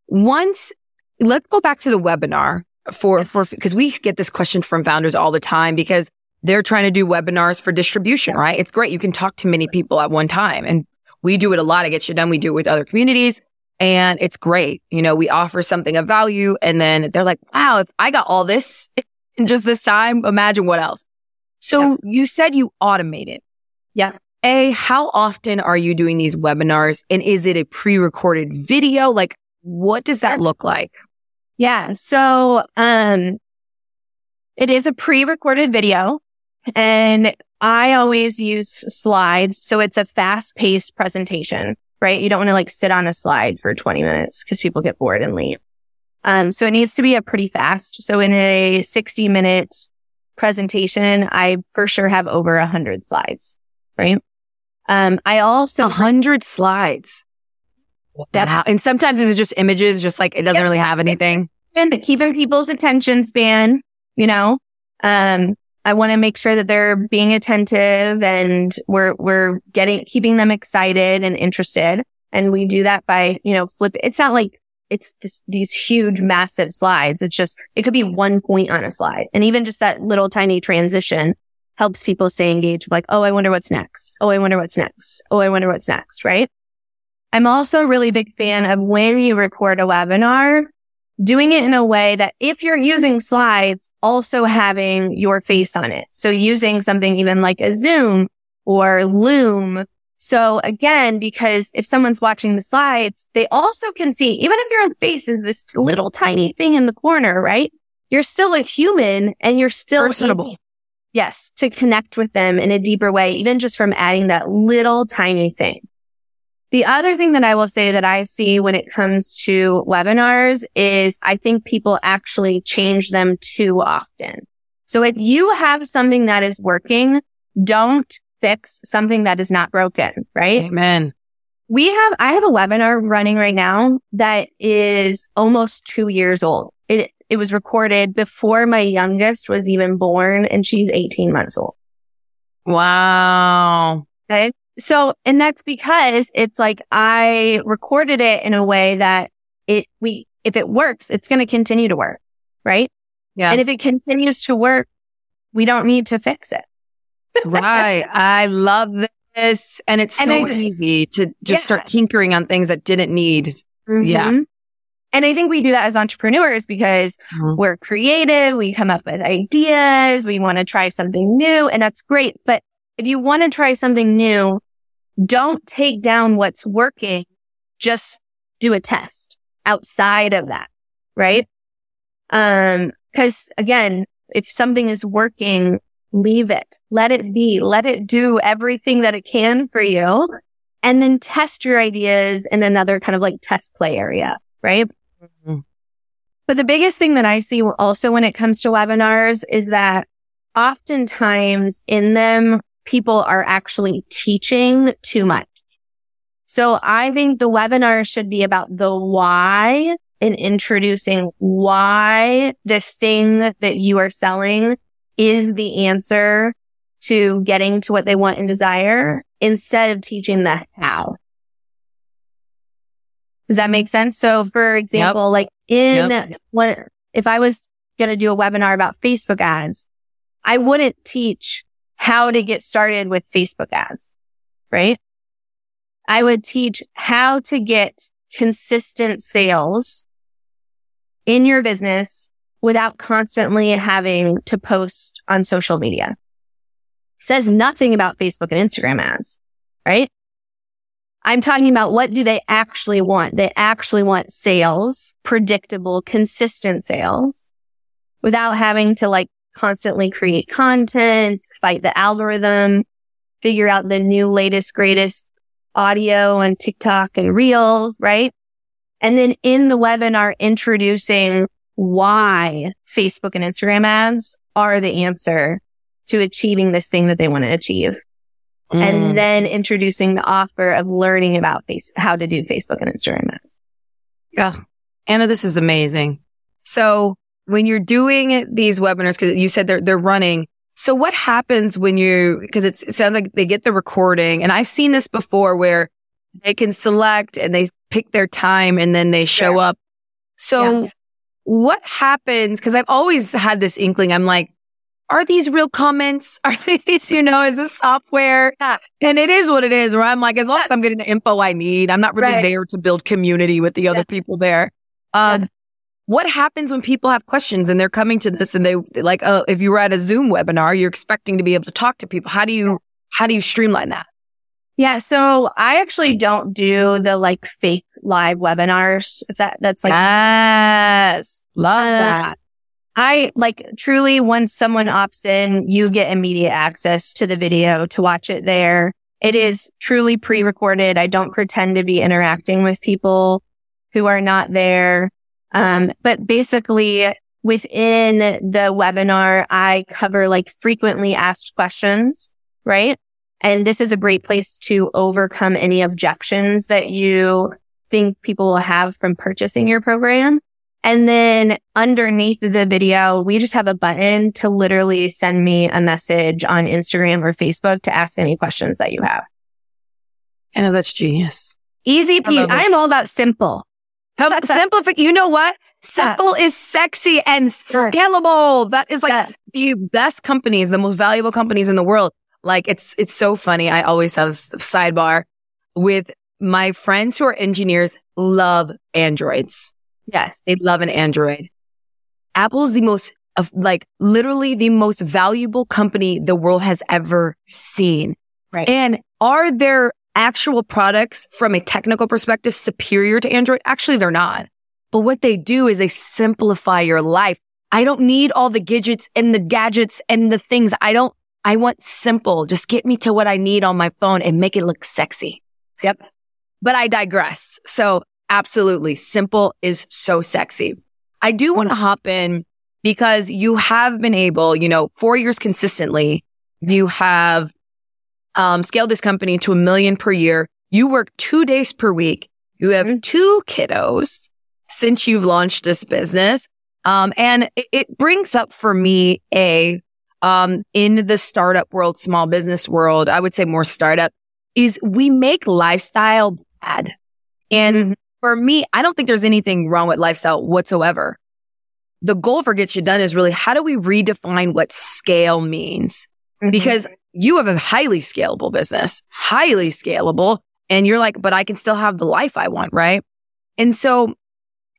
once let's go back to the webinar for, for, cause we get this question from founders all the time because they're trying to do webinars for distribution, right? It's great. You can talk to many people at one time and we do it a lot. I Get Shit Done. We do it with other communities. And it's great. You know, we offer something of value and then they're like, wow, if I got all this in just this time, imagine what else. So yeah. you said you automate it. Yeah. A, how often are you doing these webinars? And is it a pre-recorded video? Like, what does that look like? Yeah. So, um, it is a pre-recorded video and I always use slides. So it's a fast paced presentation right? You don't want to like sit on a slide for 20 minutes because people get bored and leave. Um, so it needs to be a pretty fast. So in a 60 minute presentation, I for sure have over a hundred slides, right? Um, I also a hundred slides. That wow. and sometimes it's just images, just like it doesn't really have anything. And keeping people's attention span, you know, um, I want to make sure that they're being attentive and we're, we're getting, keeping them excited and interested. And we do that by, you know, flip. It's not like it's this, these huge, massive slides. It's just, it could be one point on a slide. And even just that little tiny transition helps people stay engaged. Like, oh, I wonder what's next. Oh, I wonder what's next. Oh, I wonder what's next. Right. I'm also a really big fan of when you record a webinar, doing it in a way that if you're using slides, also having your face on it. So using something even like a Zoom or Loom. So again, because if someone's watching the slides, they also can see, even if your face is this little tiny thing in the corner, right? You're still a human and you're still personable. Able, yes, to connect with them in a deeper way, even just from adding that little tiny thing. The other thing that I will say that I see when it comes to webinars is I think people actually change them too often. So if you have something that is working, don't fix something that is not broken, right? Amen. We have, I have a webinar running right now that is almost two years old. It, it was recorded before my youngest was even born and she's 18 months old. Wow. Okay. So, and that's because it's like I recorded it in a way that it, we, if it works, it's going to continue to work. Right. Yeah. And if it continues to work, we don't need to fix it. right. I love this. And it's so and I, easy to just yeah. start tinkering on things that didn't need. Mm-hmm. Yeah. And I think we do that as entrepreneurs because mm-hmm. we're creative. We come up with ideas. We want to try something new and that's great. But if you want to try something new, don't take down what's working. Just do a test outside of that. Right. Um, cause again, if something is working, leave it, let it be, let it do everything that it can for you. And then test your ideas in another kind of like test play area, right? Mm-hmm. But the biggest thing that I see also when it comes to webinars is that oftentimes in them, people are actually teaching too much. So I think the webinar should be about the why and introducing why the thing that you are selling is the answer to getting to what they want and desire instead of teaching the how. Does that make sense? So for example, yep. like in yep. when, if I was going to do a webinar about Facebook ads, I wouldn't teach how to get started with Facebook ads, right? I would teach how to get consistent sales in your business without constantly having to post on social media. Says nothing about Facebook and Instagram ads, right? I'm talking about what do they actually want? They actually want sales, predictable, consistent sales without having to like constantly create content, fight the algorithm, figure out the new latest, greatest audio and TikTok and reels, right? And then in the webinar, introducing why Facebook and Instagram ads are the answer to achieving this thing that they want to achieve. Mm. And then introducing the offer of learning about face, how to do Facebook and Instagram ads. Yeah. Anna, this is amazing. So when you're doing these webinars, because you said they're, they're running. So what happens when you, because it sounds like they get the recording and I've seen this before where they can select and they pick their time and then they show sure. up. So yes. what happens? Cause I've always had this inkling. I'm like, are these real comments? Are these, you know, is this software? Yeah. And it is what it is, where I'm like, as long as I'm getting the info I need, I'm not really right. there to build community with the yeah. other people there. Um, yeah. What happens when people have questions and they're coming to this and they like, uh, if you were at a Zoom webinar, you're expecting to be able to talk to people. How do you, how do you streamline that? Yeah. So I actually don't do the like fake live webinars. That that's like, yes, love uh, that. I like truly once someone opts in, you get immediate access to the video to watch it there. It is truly pre-recorded. I don't pretend to be interacting with people who are not there. Um, but basically within the webinar, I cover like frequently asked questions, right? And this is a great place to overcome any objections that you think people will have from purchasing your program. And then underneath the video, we just have a button to literally send me a message on Instagram or Facebook to ask any questions that you have. I know that's genius. Easy peasy. I'm all about simple. How simplify. You know what? Simple yeah. is sexy and scalable. That is like yeah. the best companies, the most valuable companies in the world. Like it's, it's so funny. I always have a sidebar with my friends who are engineers love androids. Yes, they love an Android. Apple's the most of like literally the most valuable company the world has ever seen. Right. And are their actual products from a technical perspective superior to Android? Actually, they're not. But what they do is they simplify your life. I don't need all the gadgets and the gadgets and the things. I don't, I want simple. Just get me to what I need on my phone and make it look sexy. Yep. But I digress. So Absolutely. Simple is so sexy. I do want to hop in because you have been able, you know, four years consistently, you have um, scaled this company to a million per year. You work two days per week. You have mm-hmm. two kiddos since you've launched this business. Um, and it, it, brings up for me a, um, in the startup world, small business world, I would say more startup is we make lifestyle bad. And mm-hmm for me, I don't think there's anything wrong with lifestyle whatsoever. The goal for Get Shit Done is really how do we redefine what scale means? Mm-hmm. Because you have a highly scalable business, highly scalable. And you're like, but I can still have the life I want, right? And so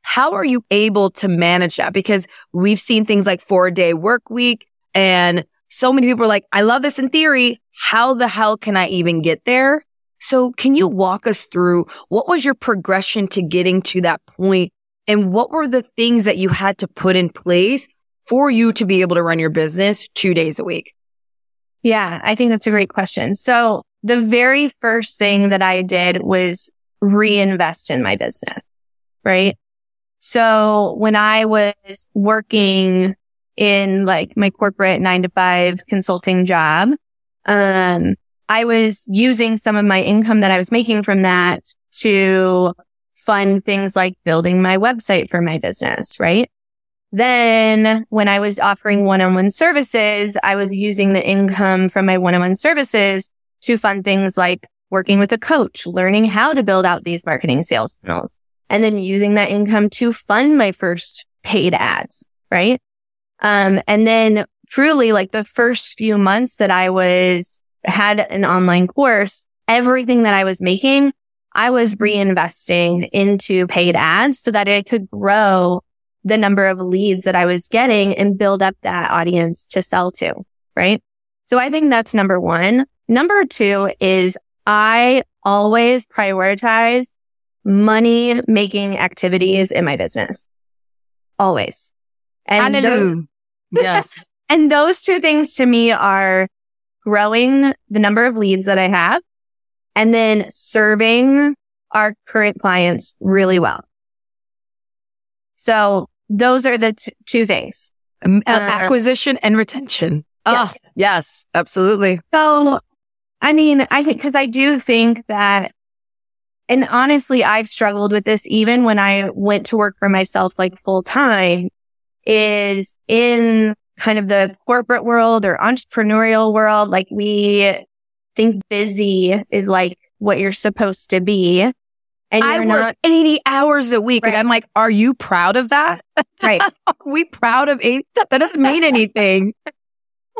how are you able to manage that? Because we've seen things like four day work week and so many people are like, I love this in theory. How the hell can I even get there? So can you walk us through what was your progression to getting to that point and what were the things that you had to put in place for you to be able to run your business two days a week? Yeah, I think that's a great question. So the very first thing that I did was reinvest in my business, right? So when I was working in like my corporate nine to five consulting job, um, I was using some of my income that I was making from that to fund things like building my website for my business, right? Then when I was offering one-on-one services, I was using the income from my one-on-one services to fund things like working with a coach, learning how to build out these marketing sales funnels, and then using that income to fund my first paid ads, right? Um, and then truly like the first few months that I was had an online course, everything that I was making, I was reinvesting into paid ads so that it could grow the number of leads that I was getting and build up that audience to sell to. Right. So I think that's number one. Number two is I always prioritize money making activities in my business. Always. And those, yes. and those two things to me are growing the number of leads that I have and then serving our current clients really well. So those are the t- two things. Um, uh, acquisition and retention. Yes. Oh, yes, absolutely. So, I mean, I think, cause I do think that, and honestly, I've struggled with this even when I went to work for myself like full time is in kind of the corporate world or entrepreneurial world. Like we think busy is like what you're supposed to be. And I work 80 hours a week. Right. And I'm like, are you proud of that? Right. are we proud of 80? That doesn't mean anything.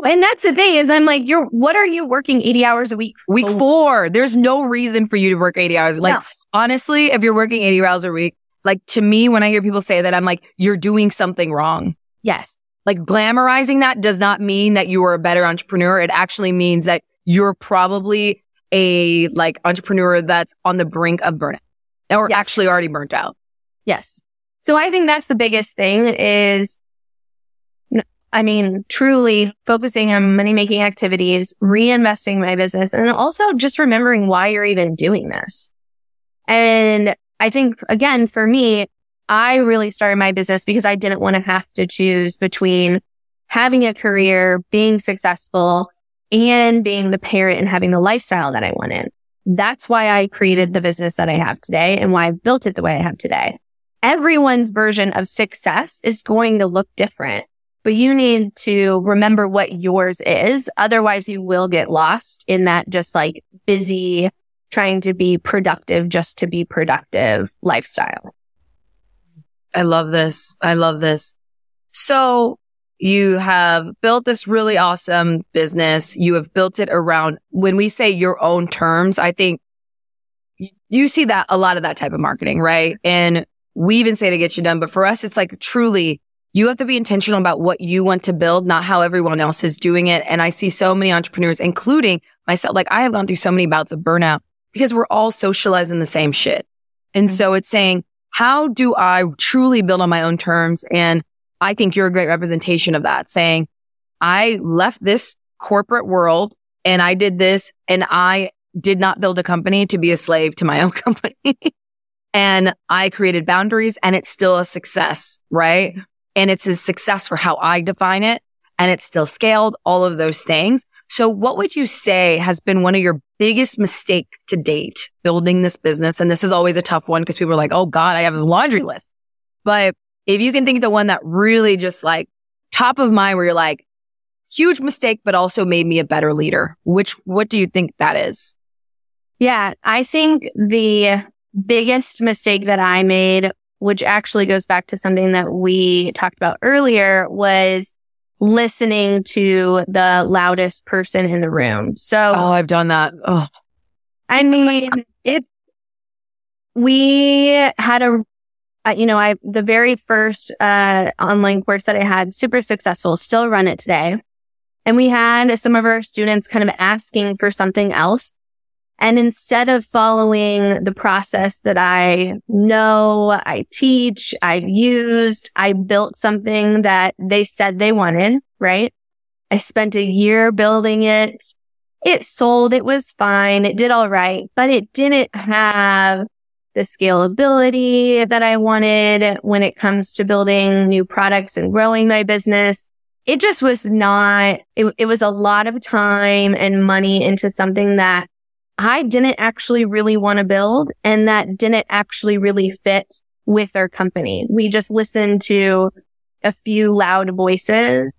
and that's the thing is I'm like, you're, what are you working 80 hours a week? For? Week four. There's no reason for you to work 80 hours. Like, no. honestly, if you're working 80 hours a week, like to me, when I hear people say that, I'm like, you're doing something wrong. Yes. Like glamorizing that does not mean that you are a better entrepreneur. It actually means that you're probably a like entrepreneur that's on the brink of burnout or yes. actually already burnt out. Yes. So I think that's the biggest thing is, I mean, truly focusing on money making activities, reinvesting my business, and also just remembering why you're even doing this. And I think again, for me, I really started my business because I didn't want to have to choose between having a career, being successful, and being the parent and having the lifestyle that I wanted. That's why I created the business that I have today and why I built it the way I have today. Everyone's version of success is going to look different, but you need to remember what yours is. Otherwise you will get lost in that just like busy, trying to be productive just to be productive lifestyle. I love this. I love this. So you have built this really awesome business. You have built it around when we say your own terms, I think you see that a lot of that type of marketing, right? And we even say to get you done, but for us, it's like truly you have to be intentional about what you want to build, not how everyone else is doing it. And I see so many entrepreneurs, including myself, like I have gone through so many bouts of burnout because we're all socializing the same shit. And mm-hmm. so it's saying, how do I truly build on my own terms and I think you're a great representation of that saying, I left this corporate world and I did this and I did not build a company to be a slave to my own company. and I created boundaries and it's still a success, right? And it's a success for how I define it and it's still scaled, all of those things. So what would you say has been one of your biggest mistakes to date building this business? And this is always a tough one because people are like, Oh God, I have a laundry list. But if you can think of the one that really just like top of mind where you're like, huge mistake, but also made me a better leader, which, what do you think that is? Yeah, I think the biggest mistake that I made, which actually goes back to something that we talked about earlier was listening to the loudest person in the room. So, oh, I've done that. Oh, I mean, it, we had a you know, I, the very first, uh, online course that I had, super successful, still run it today. And we had some of our students kind of asking for something else. And instead of following the process that I know, I teach, I've used, I built something that they said they wanted, right? I spent a year building it. It sold. It was fine. It did all right, but it didn't have the scalability that I wanted when it comes to building new products and growing my business. It just was not, it, it was a lot of time and money into something that I didn't actually really want to build and that didn't actually really fit with our company. We just listened to a few loud voices.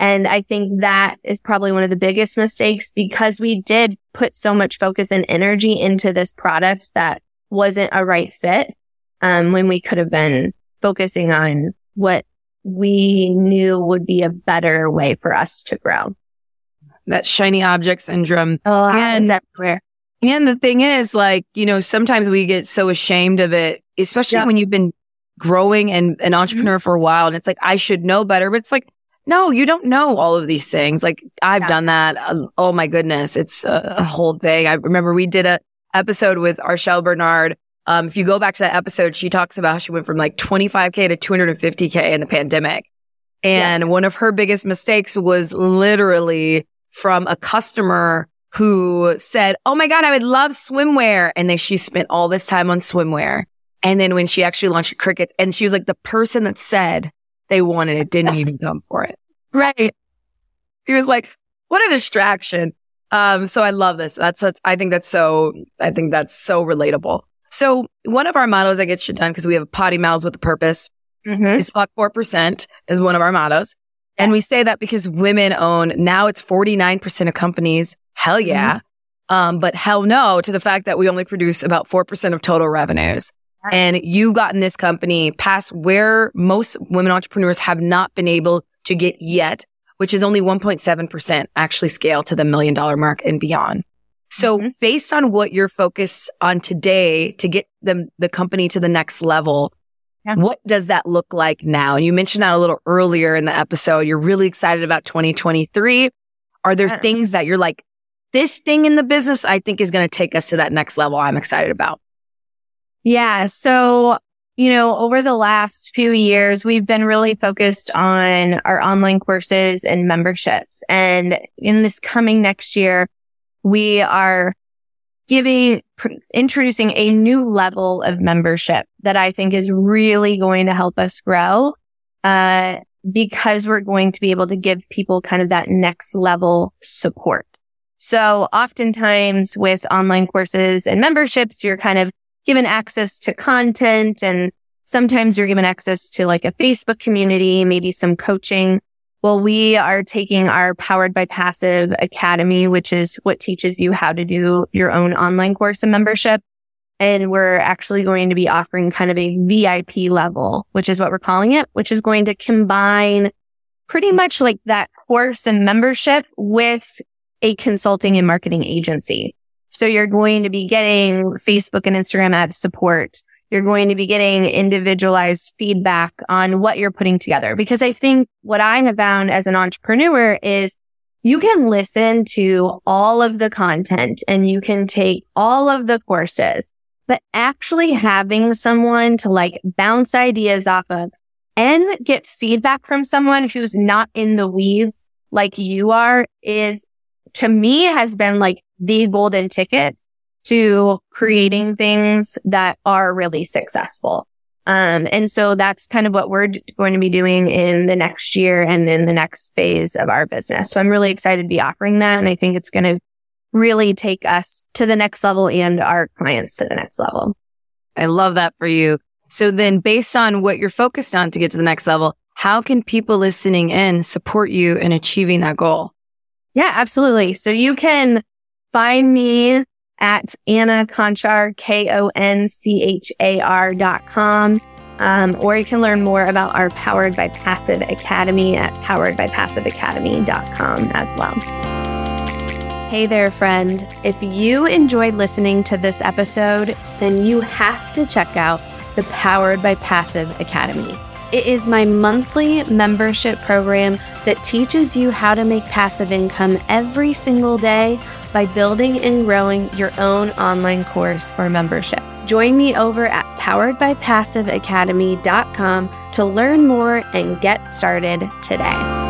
And I think that is probably one of the biggest mistakes because we did put so much focus and energy into this product that wasn't a right fit. Um, when we could have been focusing on what we knew would be a better way for us to grow. That shiny object syndrome. Oh, and everywhere. And the thing is, like, you know, sometimes we get so ashamed of it, especially yeah. when you've been growing and an mm-hmm. entrepreneur mm-hmm. for a while. And it's like, I should know better. But it's like, no, you don't know all of these things. Like, I've yeah. done that. Uh, oh my goodness. It's a, a, whole thing. I remember we did a episode with Arshelle Bernard. Um, if you go back to that episode, she talks about how she went from like 25K to 250K in the pandemic. And yeah. one of her biggest mistakes was literally from a customer who said, Oh my God, I would love swimwear. And then she spent all this time on swimwear. And then when she actually launched Cricut and she was like the person that said they wanted it didn't even come for it. Right. He was like, what a distraction. Um, so I love this. That's, that's, I think that's so, I think that's so relatable. So one of our mottos that gets shit done because we have potty mouths with a purpose mm-hmm. is fuck 4% is one of our mottos. And we say that because women own now it's 49% of companies Hell mm-hmm. yeah. Mm-hmm. Um, but hell no to the fact that we only produce about 4% of total revenues. And you got in this company past where most women entrepreneurs have not been able to get yet, which is only 1.7% actually scale to the million dollar mark and beyond. So mm-hmm. based on what you're focused on today to get the, the company to the next level, yeah. what does that look like now? And you mentioned that a little earlier in the episode. You're really excited about 2023. Are there yeah. things that you're like, this thing in the business, I think is going to take us to that next level I'm excited about. Yeah. So, you know, over the last few years, we've been really focused on our online courses and memberships. And in this coming next year, we are giving, pr- introducing a new level of membership that I think is really going to help us grow. Uh, because we're going to be able to give people kind of that next level support. So oftentimes with online courses and memberships, you're kind of given access to content and sometimes you're given access to like a Facebook community, maybe some coaching. Well, we are taking our powered by passive academy, which is what teaches you how to do your own online course and membership. And we're actually going to be offering kind of a VIP level, which is what we're calling it, which is going to combine pretty much like that course and membership with a consulting and marketing agency. So you're going to be getting Facebook and Instagram ad support. You're going to be getting individualized feedback on what you're putting together. Because I think what I have found as an entrepreneur is you can listen to all of the content and you can take all of the courses, but actually having someone to like bounce ideas off of and get feedback from someone who's not in the weeds like you are is to me has been like the golden ticket to creating things that are really successful. Um, and so that's kind of what we're going to be doing in the next year and in the next phase of our business. So I'm really excited to be offering that. And I think it's going to really take us to the next level and our clients to the next level. I love that for you. So then based on what you're focused on to get to the next level, how can people listening in support you in achieving that goal? Yeah, absolutely. So you can find me at Anna Konchar, K-O-N-C-H-A-R dot com. Um, or you can learn more about our Powered by Passive Academy at poweredbypassiveacademy.com as well. Hey there, friend. If you enjoyed listening to this episode, then you have to check out the Powered by Passive Academy. It is my monthly membership program that teaches you how to make passive income every single day by building and growing your own online course or membership. Join me over at poweredbypassiveacademy.com to learn more and get started today.